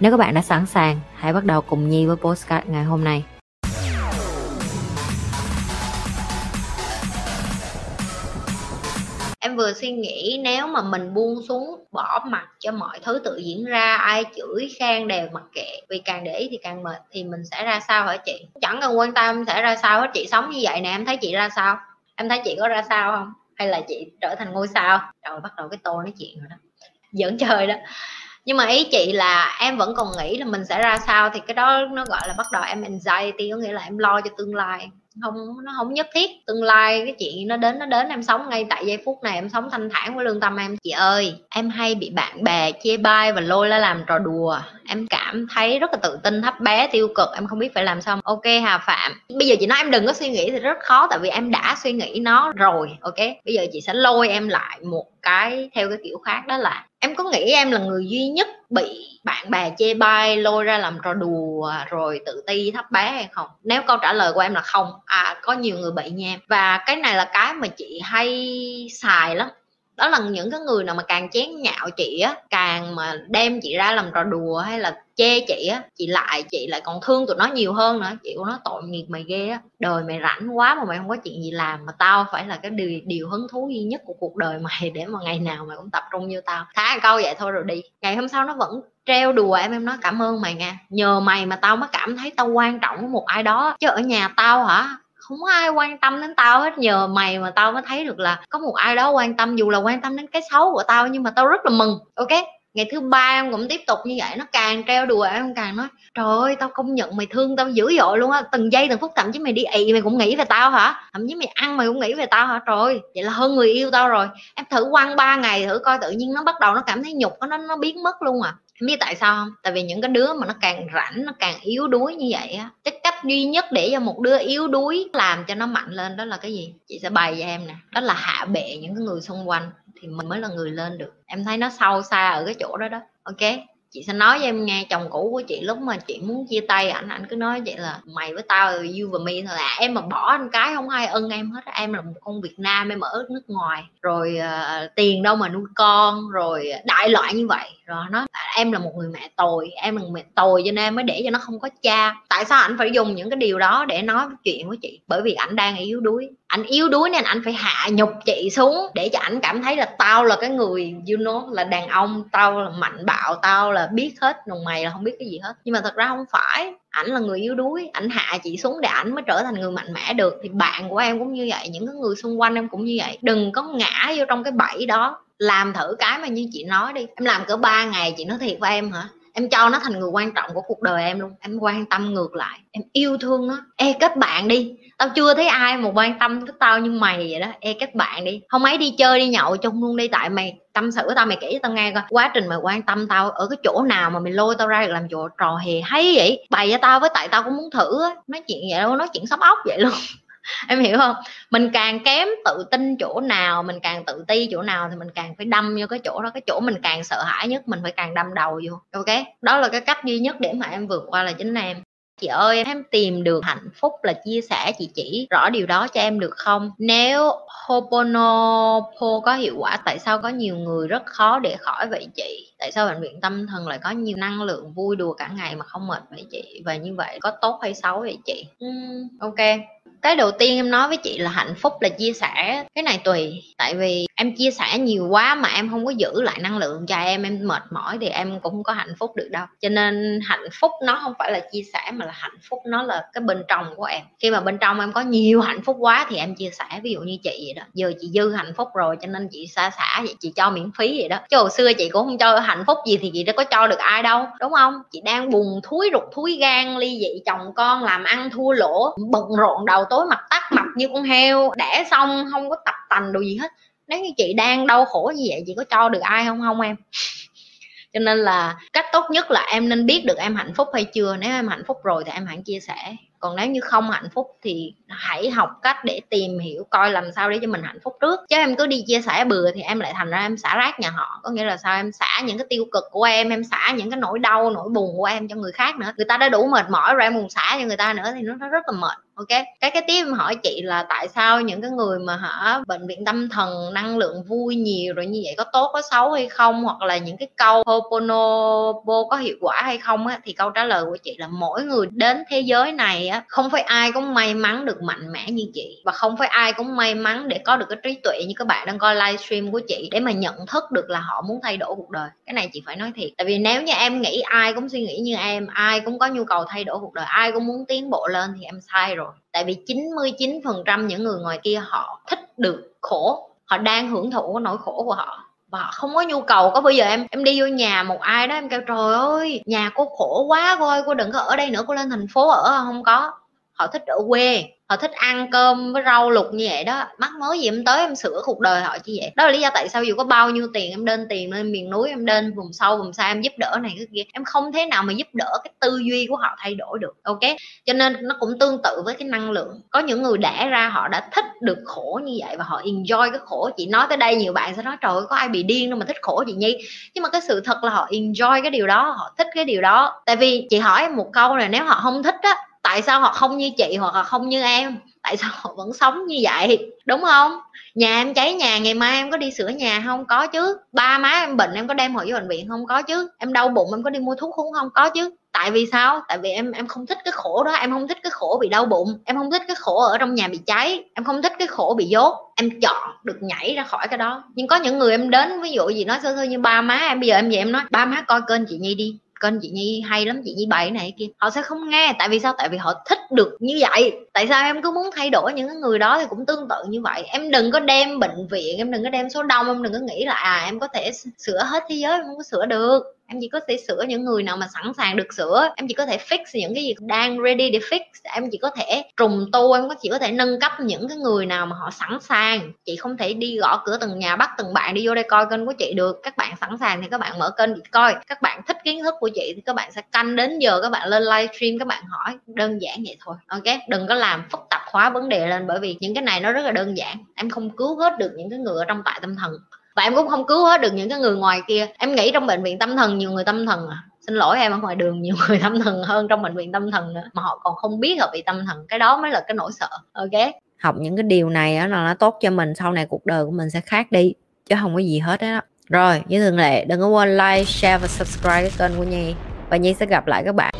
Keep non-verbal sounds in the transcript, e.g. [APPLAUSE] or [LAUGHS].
Nếu các bạn đã sẵn sàng, hãy bắt đầu cùng Nhi với postcard ngày hôm nay. em vừa suy nghĩ nếu mà mình buông xuống bỏ mặt cho mọi thứ tự diễn ra ai chửi khen đều mặc kệ. Vì càng để ý thì càng mệt thì mình sẽ ra sao hả chị? Chẳng cần quan tâm sẽ ra sao hết chị sống như vậy nè em thấy chị ra sao? Em thấy chị có ra sao không? Hay là chị trở thành ngôi sao? Rồi bắt đầu cái tô nói chuyện rồi đó. Giỡn chơi đó nhưng mà ý chị là em vẫn còn nghĩ là mình sẽ ra sao thì cái đó nó gọi là bắt đầu em anxiety, có nghĩa là em lo cho tương lai. Không, nó không nhất thiết tương lai, cái chuyện nó đến nó đến, em sống ngay tại giây phút này, em sống thanh thản với lương tâm em. Chị ơi, em hay bị bạn bè chê bai và lôi ra làm trò đùa. Em cảm thấy rất là tự tin, thấp bé, tiêu cực, em không biết phải làm sao. Ok, hà phạm, bây giờ chị nói em đừng có suy nghĩ thì rất khó, tại vì em đã suy nghĩ nó rồi, ok? Bây giờ chị sẽ lôi em lại một cái theo cái kiểu khác, đó là em có nghĩ em là người duy nhất bị bạn bè chê bai, lôi ra làm trò đùa rồi tự ti thấp bé hay không? Nếu câu trả lời của em là không à có nhiều người bị nha. Và cái này là cái mà chị hay xài lắm đó là những cái người nào mà càng chén nhạo chị á càng mà đem chị ra làm trò đùa hay là chê chị á chị lại chị lại còn thương tụi nó nhiều hơn nữa. Chị của nó tội nghiệp mày ghê á. Đời mày rảnh quá mà mày không có chuyện gì làm mà tao phải là cái điều, điều hứng thú duy nhất của cuộc đời mày để mà ngày nào mày cũng tập trung như tao. Thả câu vậy thôi rồi đi. Ngày hôm sau nó vẫn treo đùa em em nói cảm ơn mày nha. Nhờ mày mà tao mới cảm thấy tao quan trọng với một ai đó. Chứ ở nhà tao hả không có ai quan tâm đến tao hết. Nhờ mày mà tao mới thấy được là có một ai đó quan tâm, dù là quan tâm đến cái xấu của tao, nhưng mà tao rất là mừng. Ok, ngày thứ ba em cũng tiếp tục như vậy, nó càng treo đùa em càng nói, trời ơi, tao công nhận mày thương tao dữ dội luôn á, từng giây từng phút thậm chí mày đi ị, mày cũng nghĩ về tao hả? Thậm chí mày ăn mày cũng nghĩ về tao hả? Trời ơi, vậy là hơn người yêu tao rồi. Em thử quăng ba ngày thử coi, tự nhiên nó bắt đầu nó cảm thấy nhục, nó nó biến mất luôn à biết tại sao không? Tại vì những cái đứa mà nó càng rảnh, nó càng yếu đuối như vậy á, cái cách duy nhất để cho một đứa yếu đuối làm cho nó mạnh lên đó là cái gì? Chị sẽ bày cho em nè, đó là hạ bệ những cái người xung quanh thì mình mới là người lên được. Em thấy nó sâu xa ở cái chỗ đó đó, ok? Chị sẽ nói với em nghe chồng cũ của chị lúc mà chị muốn chia tay ảnh ảnh cứ nói vậy là mày với tao you và me thôi. Là em mà bỏ anh cái không ai ân em hết em là một con việt nam em ở nước ngoài. Rồi uh, tiền đâu mà nuôi con rồi đại loại như vậy. Rồi nó em là một người mẹ tồi em là một mẹ tồi cho nên mới để cho nó không có cha. Tại sao ảnh phải dùng những cái điều đó để nói chuyện với chị? Bởi vì ảnh đang yếu đuối anh yếu đuối nên anh phải hạ nhục chị xuống để cho ảnh cảm thấy là tao là cái người, you know, là đàn ông, tao là mạnh bạo, tao là biết hết còn mày là không biết cái gì hết. Nhưng mà thật ra không phải, ảnh là người yếu đuối, ảnh hạ chị xuống để ảnh mới trở thành người mạnh mẽ được. Thì bạn của em cũng như vậy, những cái người xung quanh em cũng như vậy. Đừng có ngã vô trong cái bẫy đó, làm thử cái mà như chị nói đi. Em làm cỡ 3 ngày chị nói thiệt với em hả? Em cho nó thành người quan trọng của cuộc đời em luôn. Em quan tâm ngược lại. Em yêu thương nó. Ê, kết bạn đi. Tao chưa thấy ai mà quan tâm tới tao như mày vậy đó. Ê, kết bạn đi. Không ấy đi chơi đi nhậu chung luôn đi. Tại mày, tâm sự tao, mày kể cho tao nghe coi. Quá trình mày quan tâm tao ở cái chỗ nào mà mày lôi tao ra được làm chỗ trò hề hay vậy? Bày cho tao với, tại tao cũng muốn thử á. Nói chuyện vậy đâu, nói chuyện sóc ốc vậy luôn em hiểu không? Mình càng kém tự tin chỗ nào mình càng tự ti chỗ nào thì mình càng phải đâm vô cái chỗ đó. Cái chỗ mình càng sợ hãi nhất mình phải càng đâm đầu vô. Ok? Đó là cái cách duy nhất để mà em vượt qua là chính em. Chị ơi em tìm được hạnh phúc là chia sẻ chị chỉ rõ điều đó cho em được không? Nếu Ho'oponopo có hiệu quả tại sao có nhiều người rất khó để khỏi vậy chị? Tại sao bệnh viện tâm thần lại có nhiều năng lượng vui đùa cả ngày mà không mệt vậy chị? Và như vậy có tốt hay xấu vậy chị? Uhm, ok cái đầu tiên em nói với chị là hạnh phúc là chia sẻ. Cái này tùy, tại vì em chia sẻ nhiều quá mà em không có giữ lại năng lượng cho em em mệt mỏi thì em cũng không có hạnh phúc được đâu. Cho nên hạnh phúc nó không phải là chia sẻ mà là hạnh phúc nó là cái bên trong của em. Khi mà bên trong em có nhiều [LAUGHS] hạnh phúc quá thì em chia sẻ, ví dụ như chị vậy đó. Giờ chị dư hạnh phúc rồi cho nên chị xa xả vậy, chị cho miễn phí vậy đó. Chứ hồi xưa chị cũng không cho hạnh phúc gì thì chị đã có cho được ai đâu, đúng không? Chị đang buồn thúi rụt thúi gan ly dị chồng con làm ăn thua lỗ, bận rộn đầu tối mặt tắt mặt như con heo. Đẻ xong không có tập tành đồ gì hết nếu như chị đang đau khổ như vậy, chị có cho được ai không không em? Cho nên là cách tốt nhất là em nên biết được em hạnh phúc hay chưa. Nếu em hạnh phúc rồi thì em hãy chia sẻ. Còn nếu như không hạnh phúc thì hãy học cách để tìm hiểu coi làm sao để cho mình hạnh phúc trước. Chứ em cứ đi chia sẻ bừa thì em lại thành ra em xả rác nhà họ. Có nghĩa là sao? Em xả những cái tiêu cực của em em xả những cái nỗi đau, nỗi buồn của em cho người khác nữa. Người ta đã đủ mệt mỏi rồi, em còn xả cho người ta nữa thì nó rất là mệt ok cái cái tiếp em hỏi chị là tại sao những cái người mà hả, bệnh viện tâm thần năng lượng vui nhiều rồi như vậy có tốt, có xấu hay không, hoặc là những cái câu Ho'oponopono có hiệu quả hay không á, thì câu trả lời của chị là mỗi người đến thế giới này á, không phải ai cũng may mắn được mạnh mẽ như chị. Và không phải ai cũng may mắn để có được cái trí tuệ như các bạn đang coi livestream của chị để mà nhận thức được là họ muốn thay đổi cuộc đời. Cái này chị phải nói thiệt. Tại vì nếu như em nghĩ ai cũng suy nghĩ như em, ai cũng có nhu cầu thay đổi cuộc đời, ai cũng muốn tiến bộ lên thì em sai rồi tại vì 99% những người ngoài kia họ thích được khổ, họ đang hưởng thụ cái nỗi khổ của họ và không có nhu cầu. Có bây giờ em em đi vô nhà một ai đó em kêu, trời ơi, nhà cô khổ quá cô ơi cô đừng có ở đây nữa, cô lên thành phố ở. Không có. Họ thích ở quê họ thích ăn cơm với rau luộc như vậy đó. Mắc mới gì em tới em sửa cuộc đời họ như vậy? Đó là lý do tại sao dù có bao nhiêu tiền em đền tiền lên miền núi em đền, vùng sâu, vùng xa em giúp đỡ này, cái kia. Em không thế nào mà giúp đỡ cái tư duy của họ thay đổi được, ok? Cho nên nó cũng tương tự với cái năng lượng. Có những người đẻ ra họ đã thích được khổ như vậy và họ enjoy cái khổ. Chị nói tới đây nhiều bạn sẽ nói, trời ơi, có ai bị điên đâu mà thích khổ chị nhi. Nhưng mà cái sự thật là họ enjoy cái điều đó, họ thích cái điều đó. Tại vì chị hỏi em một câu là nếu họ không thích á tại sao họ không như chị hoặc là không như em? Tại sao họ vẫn sống như vậy? Đúng không? Nhà em cháy nhà, ngày mai em có đi sửa nhà không? Có chứ. Ba má em bệnh, em có đem họ vô bệnh viện không? Có chứ. Em đau bụng, em có đi mua thuốc uống không? Có chứ. Tại vì sao? Tại vì em em không thích cái khổ đó. Em không thích cái khổ bị đau bụng. Em không thích cái khổ ở trong nhà bị cháy. Em không thích cái khổ bị dốt. Em chọn được nhảy ra khỏi cái đó. Nhưng có những người em đến, ví dụ gì nói sơ sơ như ba má em, bây giờ em về em nói, ba má coi kênh chị nhi đi kênh chị nhi hay lắm, chị nhi bày này kia. Họ sẽ không nghe, tại vì sao? Tại vì họ thích được như vậy. Tại sao em cứ muốn thay đổi những người đó thì cũng tương tự như vậy. Em đừng có đem bệnh viện, em đừng có đem số đông, em đừng có nghĩ là à em có thể sửa hết thế giới, em không có sửa được em chỉ có thể sửa những người nào mà sẵn sàng được sửa. Em chỉ có thể fix những cái gì đang ready để fix. Em chỉ có thể trùng tu, em chỉ có thể nâng cấp những cái người nào mà họ sẵn sàng. Chị không thể đi gõ cửa từng nhà, bắt từng bạn đi vô đây coi kênh của chị được. Các bạn sẵn sàng thì các bạn mở kênh chị coi. Các bạn thích kiến thức của chị thì các bạn sẽ canh đến giờ các bạn lên livestream các bạn hỏi. Đơn giản vậy thôi, ok? Đừng có làm phức tạp hóa vấn đề lên bởi vì những cái này nó rất là đơn giản. Em không cứu hết được những cái người ở trong tại tâm thần và em cũng không cứu hết được những cái người ngoài kia. Em nghĩ trong bệnh viện tâm thần nhiều người tâm thần à. Xin lỗi em, ở ngoài đường nhiều người tâm thần hơn trong bệnh viện tâm thần nữa. Mà họ còn không biết họ bị tâm thần. Cái đó mới là cái nỗi sợ. Ok. Học những cái điều này á, là nó tốt cho mình. Sau này cuộc đời của mình sẽ khác đi. Chứ không có gì hết á. Rồi, như thường lệ, đừng có quên like, share và subscribe cái kênh của nhi. Và nhi sẽ gặp lại các bạn.